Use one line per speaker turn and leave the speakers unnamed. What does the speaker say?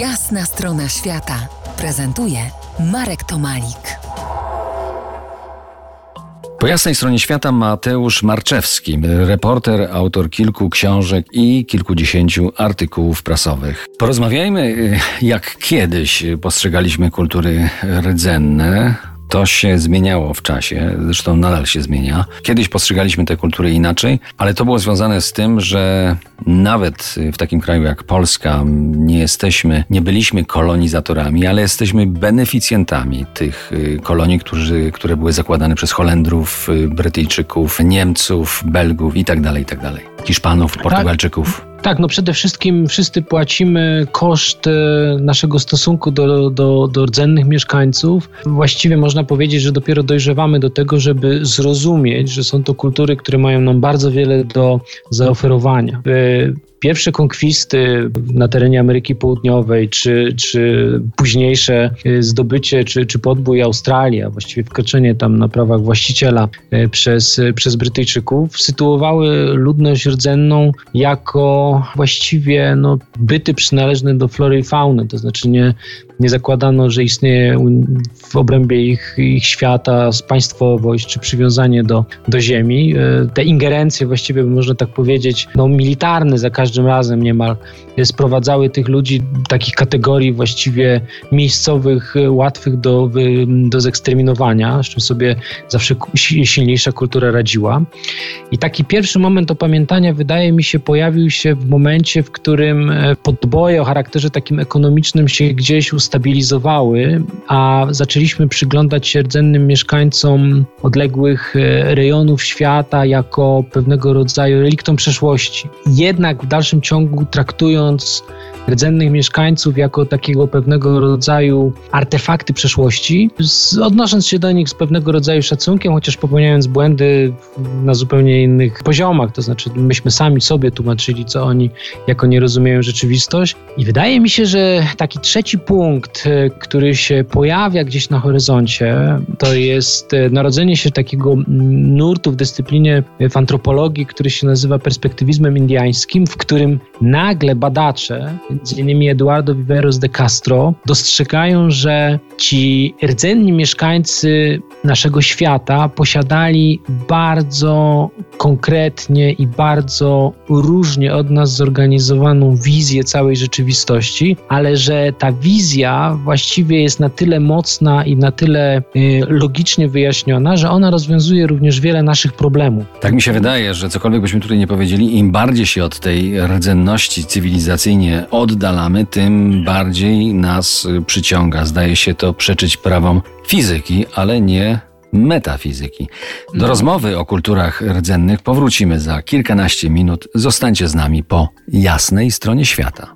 Jasna strona świata prezentuje Marek Tomalik.
Po jasnej stronie świata Mateusz Marczewski, reporter, autor kilku książek i kilkudziesięciu artykułów prasowych. Porozmawiajmy, y, jak kiedyś postrzegaliśmy kultury rdzenne, to się zmieniało w czasie, zresztą nadal się zmienia. Kiedyś postrzegaliśmy tę kulturę inaczej, ale to było związane z tym, że nawet w takim kraju jak Polska nie jesteśmy, nie byliśmy kolonizatorami, ale jesteśmy beneficjentami tych y, kolonii, którzy, które były zakładane przez Holendrów, y, Brytyjczyków, Niemców, Belgów itd., tak itd. Tak Hiszpanów, tak. Portugalczyków.
Tak. No przede wszystkim wszyscy płacimy koszt e, naszego stosunku do, do, do rdzennych mieszkańców. Właściwie można powiedzieć, że dopiero dojrzewamy do tego, żeby zrozumieć, że są to kultury, które mają nam bardzo wiele do zaoferowania. Pierwsze konkwisty na terenie Ameryki Południowej, czy, czy późniejsze e, zdobycie, czy, czy podbój Australii, a właściwie wkroczenie tam na prawach właściciela przez, przez Brytyjczyków, sytuowały ludność rdzenną jako właściwie no, byty przynależne do flory i fauny, to znaczy nie, nie zakładano, że istnieje w obrębie ich, ich świata państwowość czy przywiązanie do, do ziemi. E, te ingerencje właściwie, można tak powiedzieć, no, militarne za każdym razem niemal sprowadzały tych ludzi takich kategorii właściwie miejscowych, łatwych do, do zeksterminowania, z czym sobie zawsze silniejsza kultura radziła. I taki pierwszy moment opamiętania wydaje mi się pojawił się w momencie, w którym e, podboje o charakterze takim ekonomicznym się gdzieś ustabilizowały, a zaczęliśmy przyglądać się rdzennym mieszkańcom odległych e, rejonów świata jako pewnego rodzaju reliktom przeszłości. Jednak w dalszym ciągu traktując rdzennych mieszkańców jako takiego pewnego rodzaju artefakty przeszłości, odnosząc się do nich z pewnego rodzaju szacunkiem, chociaż popełniając błędy na zupełnie innych poziomach. To znaczy, myśmy sami sobie tłumaczyli, co oni jako nie rozumieją rzeczywistość. I wydaje mi się, że taki trzeci punkt, e, który się pojawia gdzieś na horyzoncie, to jest e, narodzenie się takiego nurtu w dyscyplinie w antropologii, który się nazywa perspektywizmem indiańskim, w którym nagle badacze, innymi Eduardo Viveros de Castro, dostrzegają, że ci rdzenni mieszkańcy naszego świata posiadali bardzo konkretnie i bardzo różnie od nas zorganizowaną wizję całej rzeczywistości, ale że ta wizja właściwie jest na tyle mocna i na tyle y, logicznie wyjaśniona, że ona rozwiązuje również wiele naszych problemów.
Tak mi się wydaje, że cokolwiek byśmy tutaj nie powiedzieli, im bardziej się od tej rdzenności cywilizacyjnie oddalamy, tym bardziej nas y, przyciąga. Zdaje się to przeczyć prawom fizyki, ale nie metafizyki. Do no. rozmowy o kulturach rdzennych powrócimy za kilkanaście minut. Zostańcie z nami po jasnej stronie świata.